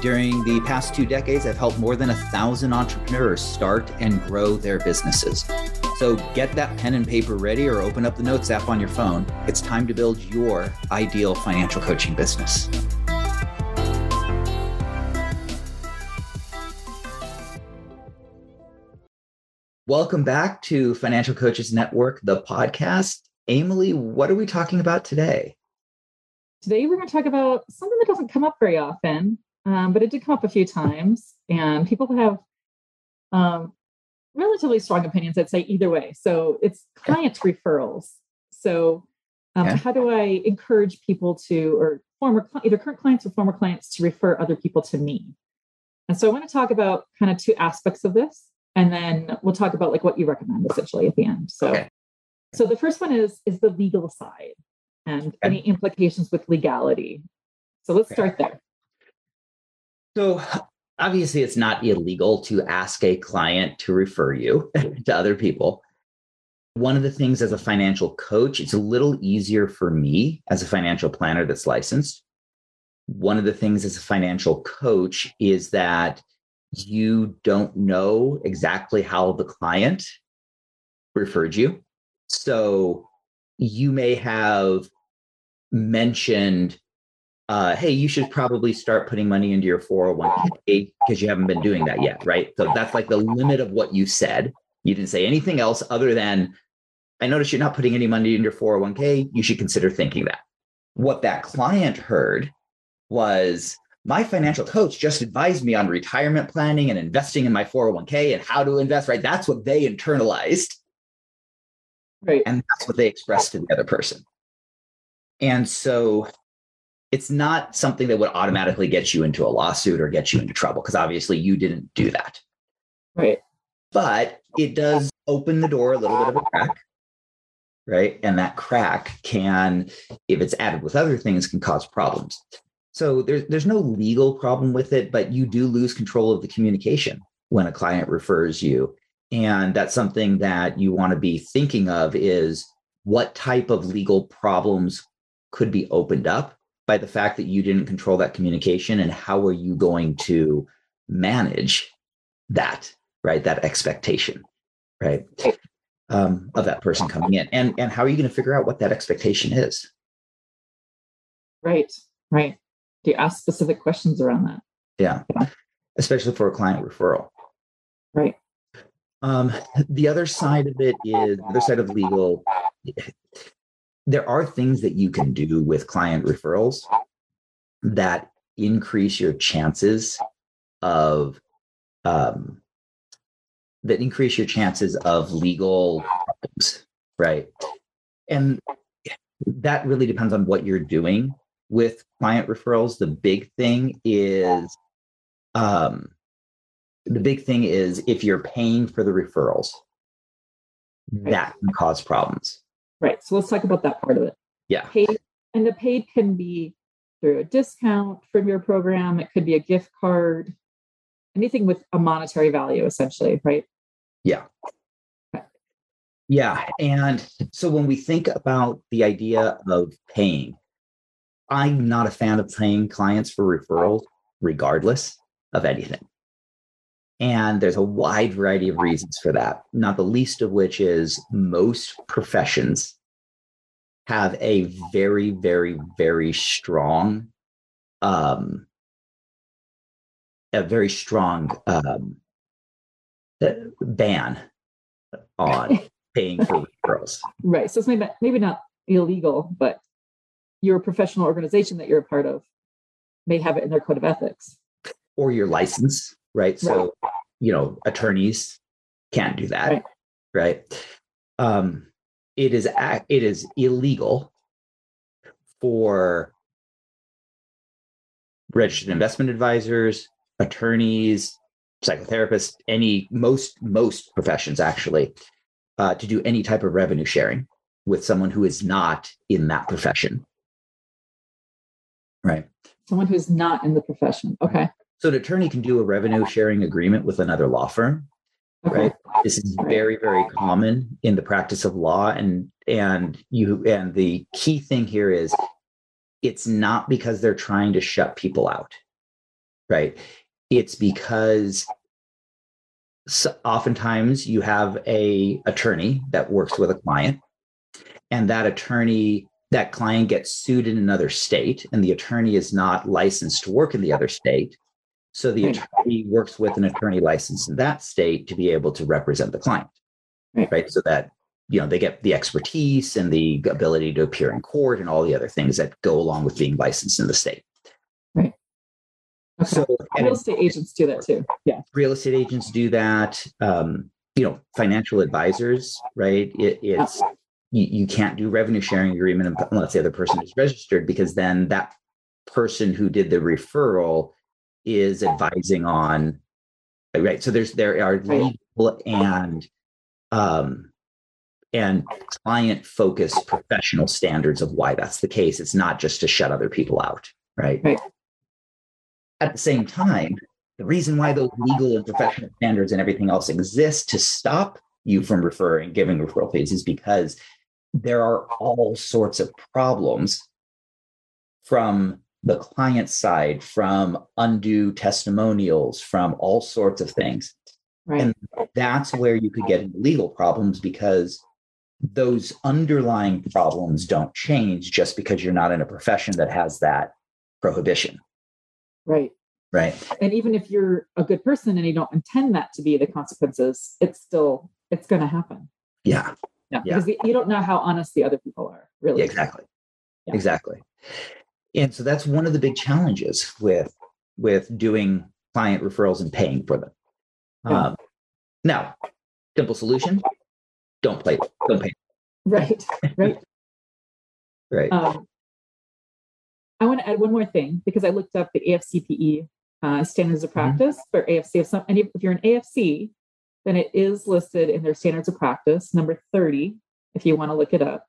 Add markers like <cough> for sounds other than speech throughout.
during the past two decades, I've helped more than a thousand entrepreneurs start and grow their businesses. So get that pen and paper ready or open up the Notes app on your phone. It's time to build your ideal financial coaching business. Welcome back to Financial Coaches Network, the podcast. Amelie, what are we talking about today? Today, we're going to talk about something that doesn't come up very often, um, but it did come up a few times, and people have um, relatively strong opinions. I'd say either way. So it's client okay. referrals. So um, okay. how do I encourage people to, or former either current clients or former clients to refer other people to me? And so I want to talk about kind of two aspects of this, and then we'll talk about like what you recommend essentially at the end. So, okay. so the first one is is the legal side and any implications with legality. So let's start there. So obviously, it's not illegal to ask a client to refer you <laughs> to other people. One of the things as a financial coach, it's a little easier for me as a financial planner that's licensed. One of the things as a financial coach is that you don't know exactly how the client referred you. So you may have mentioned uh, hey, you should probably start putting money into your 401k because you haven't been doing that yet, right? So that's like the limit of what you said. You didn't say anything else other than, I notice you're not putting any money into your 401k. You should consider thinking that. What that client heard was, my financial coach just advised me on retirement planning and investing in my 401k and how to invest, right? That's what they internalized. Right. And that's what they expressed to the other person. And so it's not something that would automatically get you into a lawsuit or get you into trouble because obviously you didn't do that. Right. But it does open the door a little bit of a crack. Right. And that crack can, if it's added with other things, can cause problems. So there's there's no legal problem with it, but you do lose control of the communication when a client refers you. And that's something that you want to be thinking of is what type of legal problems could be opened up by the fact that you didn't control that communication and how are you going to manage that right? That expectation right? Um, of that person coming in. And and how are you going to figure out what that expectation is? Right right. Do you ask specific questions around that. Yeah especially for a client referral. Right. Um, the other side of it is the other side of legal there are things that you can do with client referrals that increase your chances of um, that increase your chances of legal problems, right? And that really depends on what you're doing with client referrals. The big thing is um, the big thing is if you're paying for the referrals, that can cause problems. Right. So let's talk about that part of it. Yeah. Paid, and the paid can be through a discount from your program. It could be a gift card, anything with a monetary value, essentially, right? Yeah. Yeah. And so when we think about the idea of paying, I'm not a fan of paying clients for referrals, regardless of anything. And there's a wide variety of reasons for that, not the least of which is most professions have a very, very, very strong, um, a very strong um, uh, ban on <laughs> paying for referrals. Right. So it's maybe, maybe not illegal, but your professional organization that you're a part of may have it in their code of ethics. Or your license right? So, right. you know, attorneys can't do that, right? right? Um, it is it is illegal for registered investment advisors, attorneys, psychotherapists, any most most professions actually, uh, to do any type of revenue sharing with someone who is not in that profession. Right. Someone who's not in the profession. Okay. So an attorney can do a revenue sharing agreement with another law firm. Right. This is very, very common in the practice of law. And and you and the key thing here is it's not because they're trying to shut people out. Right. It's because so oftentimes you have a attorney that works with a client and that attorney that client gets sued in another state and the attorney is not licensed to work in the other state so the Right. attorney works with an attorney licensed in that state to be able to represent the client Right. right so that you know they get the expertise and the ability to appear in court and all the other things that go along with being licensed in the state Okay. so Real estate agents do that too. Yeah. real estate agents do that um, you know financial advisors right it, it's you, you can't do revenue sharing agreement unless the other person is registered because then that person who did the referral is advising on right? So there's there are legal and um and client focused professional standards of why that's the case. It's not just to shut other people out right? Right. at the same time the reason why those legal and professional standards and everything else exist to stop you from referring giving referral fees is because there are all sorts of problems from the client side from undue testimonials from all sorts of things Right. And- that's where you could get into legal problems because those underlying problems don't change just because you're not in a profession that has that prohibition right. right And even if you're a good person and you don't intend that to be the consequences, it's still it's going to happen. yeah Yeah. Yeah. Because you don't know how honest the other people are. Really. Exactly. Yeah. Exactly. And so that's one of the big challenges with with doing client referrals and paying for them. Yeah. Um, now, simple solution: don't play, don't pay. Right. Right. <laughs> Right. Um, I want to add one more thing because I looked up the AFCPE uh, standards of practice for AFC. If, some, and if you're an AFC, then it is listed in their standards of practice, number 30, if you want to look it up.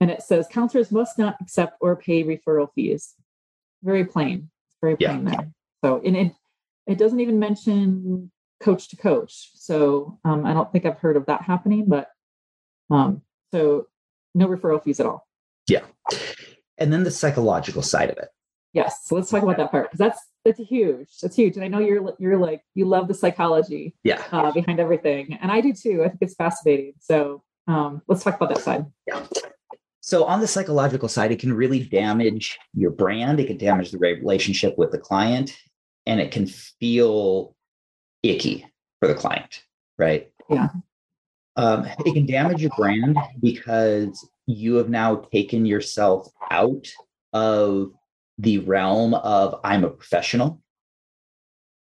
And it says counselors must not accept or pay referral fees. Very plain. It's very Yeah. plain there. So, and it, it doesn't even mention coach to coach. So um, I don't think I've heard of that happening, but um, so no referral fees at all. Yeah. And then the psychological side of it. Yes. So let's talk about that part because that's that's huge. That's huge. And I know you're you're like you love the psychology Yeah. uh, behind everything, and I do too. I think it's fascinating. So um, let's talk about that side. So on the psychological side, it can really damage your brand. It can damage the relationship with the client, and it can feel icky for the client, right? Yeah. Um, it can damage your brand because you have now taken yourself out of the realm of I'm a professional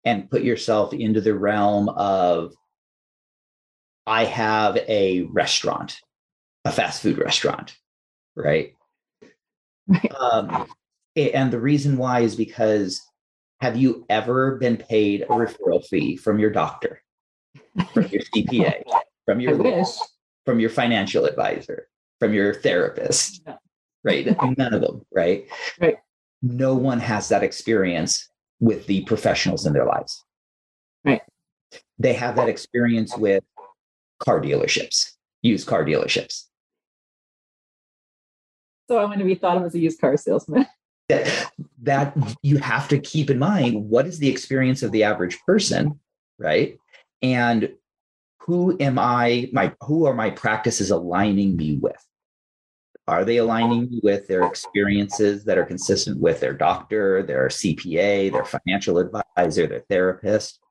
and put yourself into the realm of I have a restaurant, a fast food restaurant, right? Right. Um, and the reason why is because have you ever been paid a referral fee from your doctor, from your CPA, from your from your financial advisor, from your therapist, No. right? <laughs> None of them, right? Right. No one has that experience with the professionals in their lives. Right. They have that experience with car dealerships, used car dealerships. So I want to be thought of as a used car salesman. <laughs> That, that you have to keep in mind what is the experience of the average person, right? And who am I, my who are my practices aligning me with? Are they aligning me with their experiences that are consistent with their doctor, their CPA, their financial advisor, their therapist,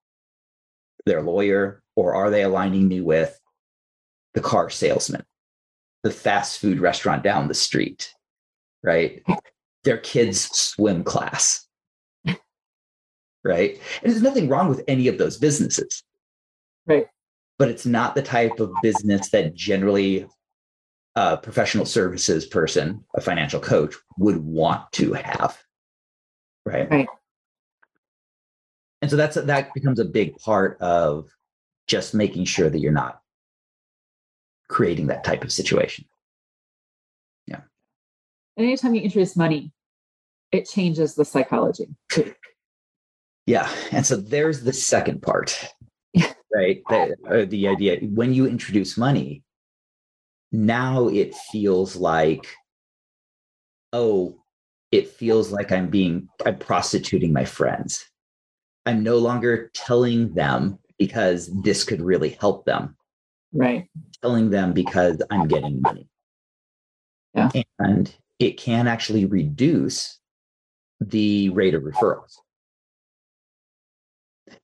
their lawyer, or are they aligning me with the car salesman, the fast food restaurant down the street, right? Their kids' swim class, right? And there's nothing wrong with any of those businesses, Right. but it's not the type of business that generally a professional services person, a financial coach, would want to have. Right. Right. and so that's that becomes a big part of just making sure that you're not creating that type of situation. Yeah. Anytime you introduce money it changes the psychology. Yeah and so there's the second part <laughs> right? The, uh, the idea when you introduce money now it feels like oh it feels like i'm being i'm prostituting my friends. I'm no longer telling them because this could really help them right. Telling them because i'm getting money. Yeah. And it can actually reduce the rate of referrals.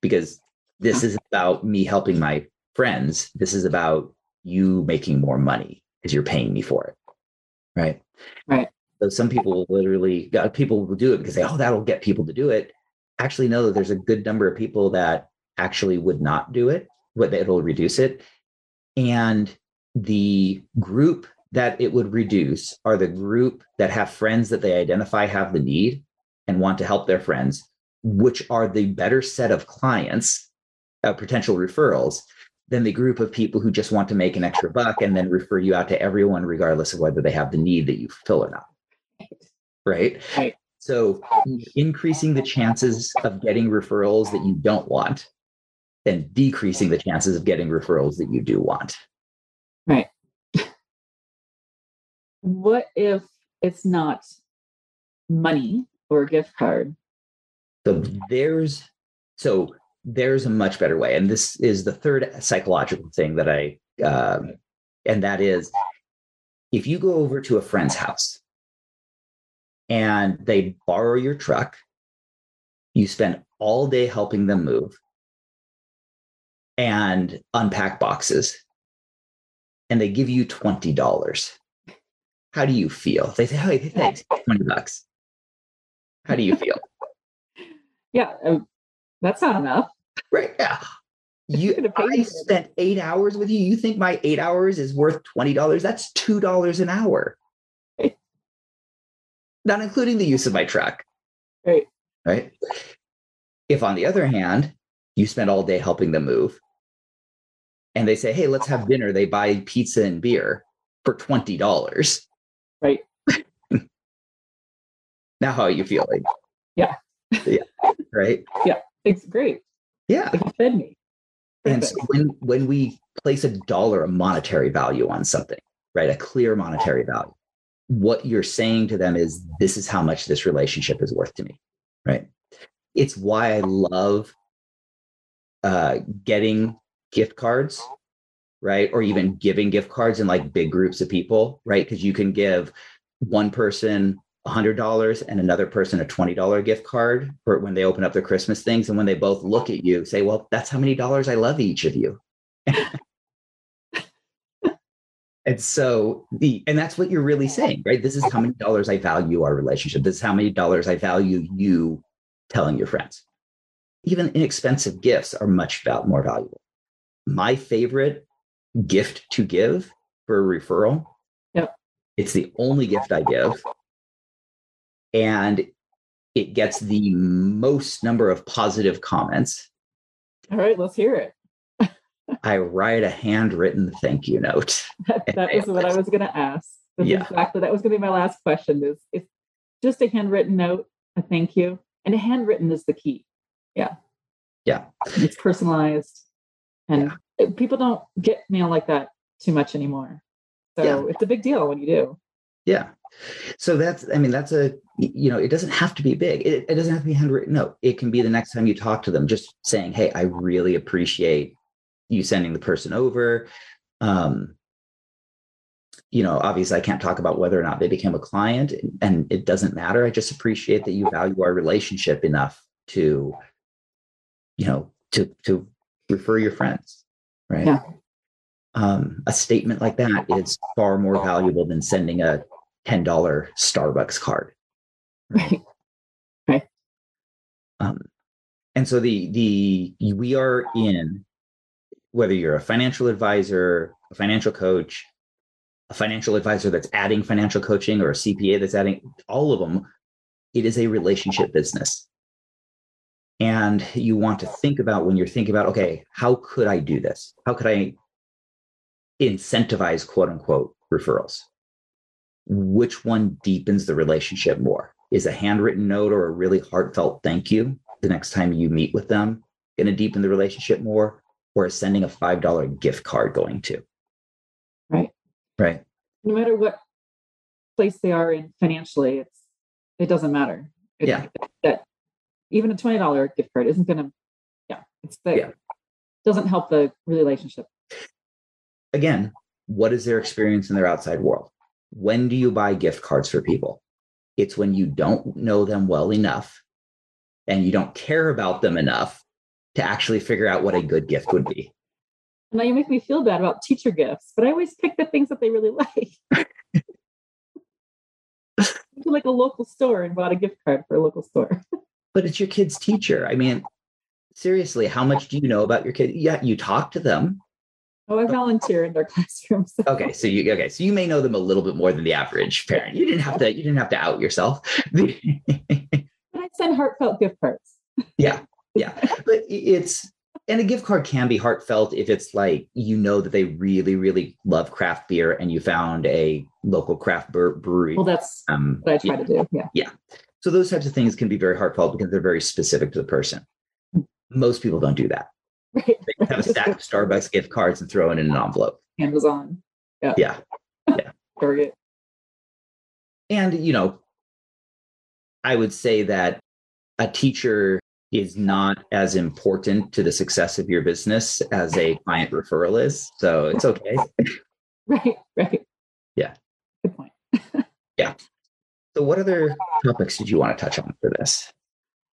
Because this is about me helping my friends. This is about you making more money because you're paying me for it. Right? Right. So some people will literally uh, people will do it because they oh that'll get people to do it. Actually know that there's a good number of people that actually would not do it but it'll reduce it and the group that it would reduce are the group that have friends that they identify have the need and want to help their friends which are the better set of clients uh, potential referrals than the group of people who just want to make an extra buck and then refer you out to everyone regardless of whether they have the need that you fulfill or not. Right? Right. So increasing the chances of getting referrals that you don't want and decreasing the chances of getting referrals that you do want. Right. What if it's not money or a gift card? So there's so there's a much better way and this is the third psychological thing that i um, and that is if you go over to a friend's house and they borrow your truck you spend all day helping them move and unpack boxes and they give you $20 how do you feel they say hey thanks 20 bucks how do you feel <laughs> yeah um, that's not enough Right. Yeah. <laughs> You I spent eight hours with you. You think my eight hours is worth twenty dollars? That's two dollars an hour. Right. Not including the use of my truck. Right. Right. If on the other hand, you spend all day helping them move and they say, hey, let's have dinner. They buy pizza and beer for twenty dollars. Right. <laughs> now how are you feeling? Yeah. yeah. Right. <laughs> Yeah. It's great. Yeah. He fed me. And so when when we place a dollar, a monetary value on something, right? A clear monetary value, what you're saying to them is this is how much this relationship is worth to me. Right. It's why I love uh getting gift cards, right? Or even giving gift cards in like big groups of people, right? Because you can give one person $100 and another person a $20 gift card for when they open up their Christmas things. And when they both look at you, say, Well, that's how many dollars I love each of you. <laughs> and so the and that's what you're really saying, right? This is how many dollars I value our relationship. This is how many dollars I value you telling your friends. Even inexpensive gifts are much more valuable. My favorite gift to give for a referral. Yep. It's the only gift I give and it gets the most number of positive comments. All right, let's hear it. I write a handwritten thank you note. that, that was what I was going to ask. That's Yeah. exactly. That was going to be my last question. Is it's just a handwritten note, a thank you, and a handwritten is the key. Yeah. Yeah. It's personalized, and it- people don't get mail like that too much anymore. So Yeah. it's a big deal when you do. Yeah. So that's, I mean, that's a, you know, it doesn't have to be big. It, it doesn't have to be handwritten note. It can be the next time you talk to them, just saying, Hey, I really appreciate you sending the person over. Um, you know, obviously I can't talk about whether or not they became a client and it doesn't matter. I just appreciate that you value our relationship enough to, you know, to, to refer your friends. Right. Yeah. Um, a statement like that is far more valuable than sending a $10 Starbucks card. Right. Right. Um, and so the the we are in whether you're a financial advisor, a financial coach, a financial advisor that's adding financial coaching, or a CPA that's adding all of them. It is a relationship business. And you want to think about when you're thinking about okay how could i do this? How could i incentivize quote unquote referrals? Which one deepens the relationship more? Is a handwritten note or a really heartfelt thank you the next time you meet with them going to deepen the relationship more or is sending a $5 gift card going to? Right. Right. No matter what place they are in financially it's it doesn't matter. Yeah. that even a $20 gift card isn't going to yeah it's the Yeah. doesn't help the relationship again, what is their experience in their outside world? When do you buy gift cards for people? It's when you don't know them well enough and you don't care about them enough to actually figure out what a good gift would be. now you make me feel bad about teacher gifts but i always pick the things that they really like <laughs> <laughs> to like a local store and bought a gift card for a local store <laughs> But it's your kid's teacher. I mean, seriously, how much do you know about your kid? Yeah, you talk to them. oh i volunteer in their <laughs> classrooms so- <laughs> Okay, so you okay, so you may know them a little bit more than the average parent. You didn't have to you didn't have to out yourself. <laughs> but i send heartfelt gift cards Yeah, yeah. but it's and a gift card can be heartfelt if it's like you know that they really really love craft beer and you found a local craft bre- brewery well that's um what i try to do yeah yeah so those types of things can be very heartfelt because they're very specific to the person. Most people don't do that. Right. They have a <laughs> stack of starbucks gift cards and throw it in an envelope. Amazon. Yeah. Yeah. yeah. <laughs> target. And you know i would say that a teacher is not as important to the success of your business as a client referral is. So it's okay. <laughs> Right right. Yeah. good point So, what other topics did you want to touch on for this?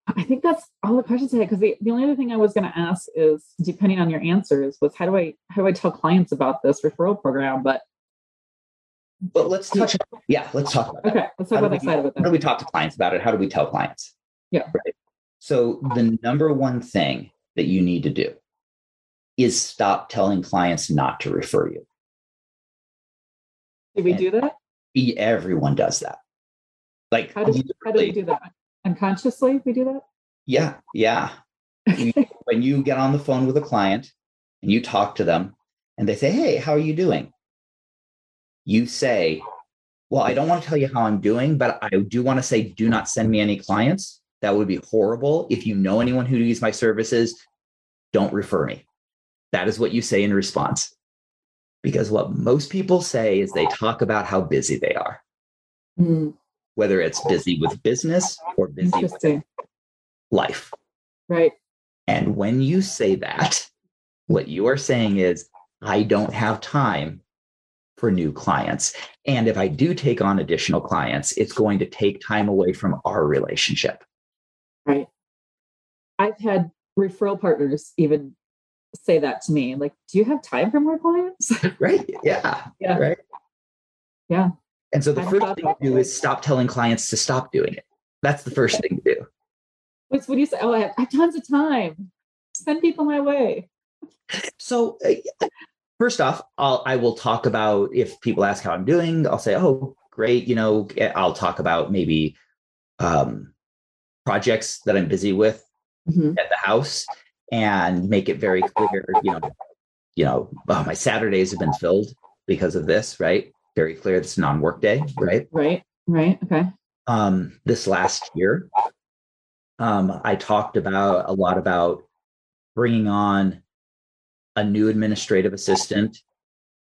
I think that's all the questions I had because the, the only other thing I was going to ask is depending on your answers was how do I how do I tell clients about this referral program? But But let's touch. Yeah, let's talk about that. okay, let's talk How about that side of it How do we talk to clients about it? How do we tell clients? Yeah. Right. So, the number one thing that you need to do is stop telling clients not to refer you. Did we do that? Everyone does that. Like, How did how do we do that? Unconsciously, we do that. yeah, yeah. When you get on the phone with a client and you talk to them and they say, Hey, how are you doing? You say, Well, I don't want to tell you how I'm doing, but I do want to say, do not send me any clients. That would be horrible. If you know anyone who needs my services, don't refer me. That is what you say in response. Because what most people say is they talk about how busy they are, Hmm, whether it's busy with business or busy with life. Right. And when you say that, what you are saying is, I don't have time for new clients. And if I do take on additional clients, it's going to take time away from our relationship. Right. I've had referral partners even say that to me. Like, do you have time for more clients? <laughs> Right. Yeah. Yeah. Right. Yeah. And so the I first thing to do is stop telling clients to stop doing it. That's the first thing to do. What's what do you say? Oh, I have, I have tons of time. Send people my way. So, uh, first off, I'll, I will talk about if people ask how I'm doing, I'll say, oh, great. You know, eh, I'll talk about maybe um, projects that I'm busy with Mhm. at the house and make it very clear, you know, you know, oh, my Saturdays have been filled because of this, right? Very clear. It's non-work day, right? Right. Right. Okay. um, this last year. Um, I talked about a lot about bringing on a new administrative assistant,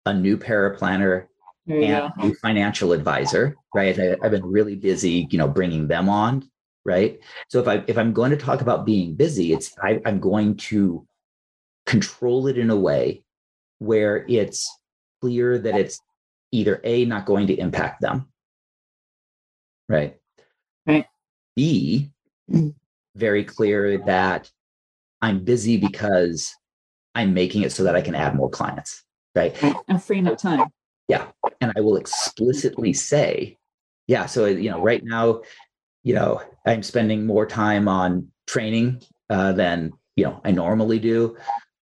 a new paraplanner, and go. new financial advisor. Right, I, I've been really busy, you know, bringing them on. Right, so if I if I'm going to talk about being busy, it's I, I'm going to control it in a way where it's clear that it's either a not going to impact them right Right. b Mm. very clear that i'm busy because i'm making it so that i can add more clients right Right. I'm freeing up time. Yeah. And i will explicitly say yeah so you know right now you know i'm spending more time on training uh, than you know i normally do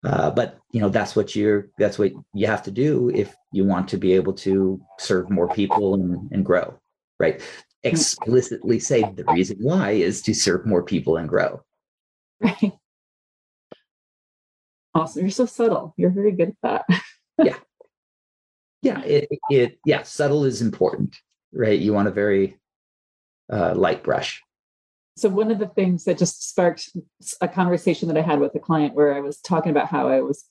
uh, but you know that's what you're that's what you have to do if you want to be able to serve more people and, and grow right explicitly say the reason why is to serve more people and grow Right. Awesome. You're so subtle. You're very good at that. <laughs> yeah. Yeah. It, it, yeah. Subtle is important, right? You want a very uh, light brush. So, one of the things that just sparked a conversation that I had with a client where I was talking about how I was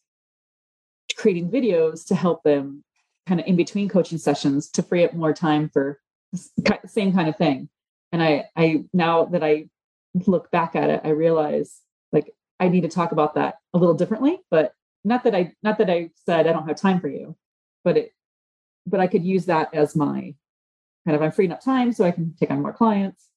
creating videos to help them kind of in between coaching sessions to free up more time for the same kind of thing. And I, I now that I look back at it, I realize like I need to talk about that a little differently. But not that I, not that I said I don't have time for you, but it, but I could use that as my kind of I'm freeing up time so I can take on more clients,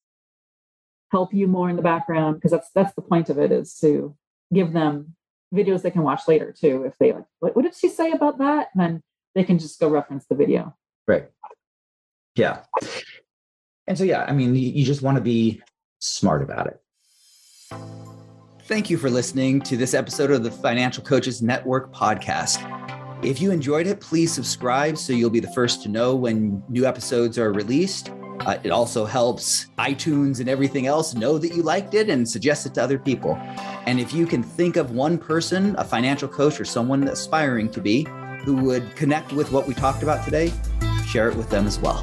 help you more in the background because that's that's the point of it is to give them videos they can watch later too if they like what, what did she say about that? And then they can just go reference the video. Right. Yeah. And so yeah i mean you just want to be smart about it. Thank you for listening to this episode of the financial coaches network podcast if you enjoyed it please subscribe so you'll be the first to know when new episodes are released uh, it also helps iTunes and everything else know that you liked it and suggest it to other people. And if you can think of one person, a financial coach or someone aspiring to be, who would connect with what we talked about today, share it with them as well.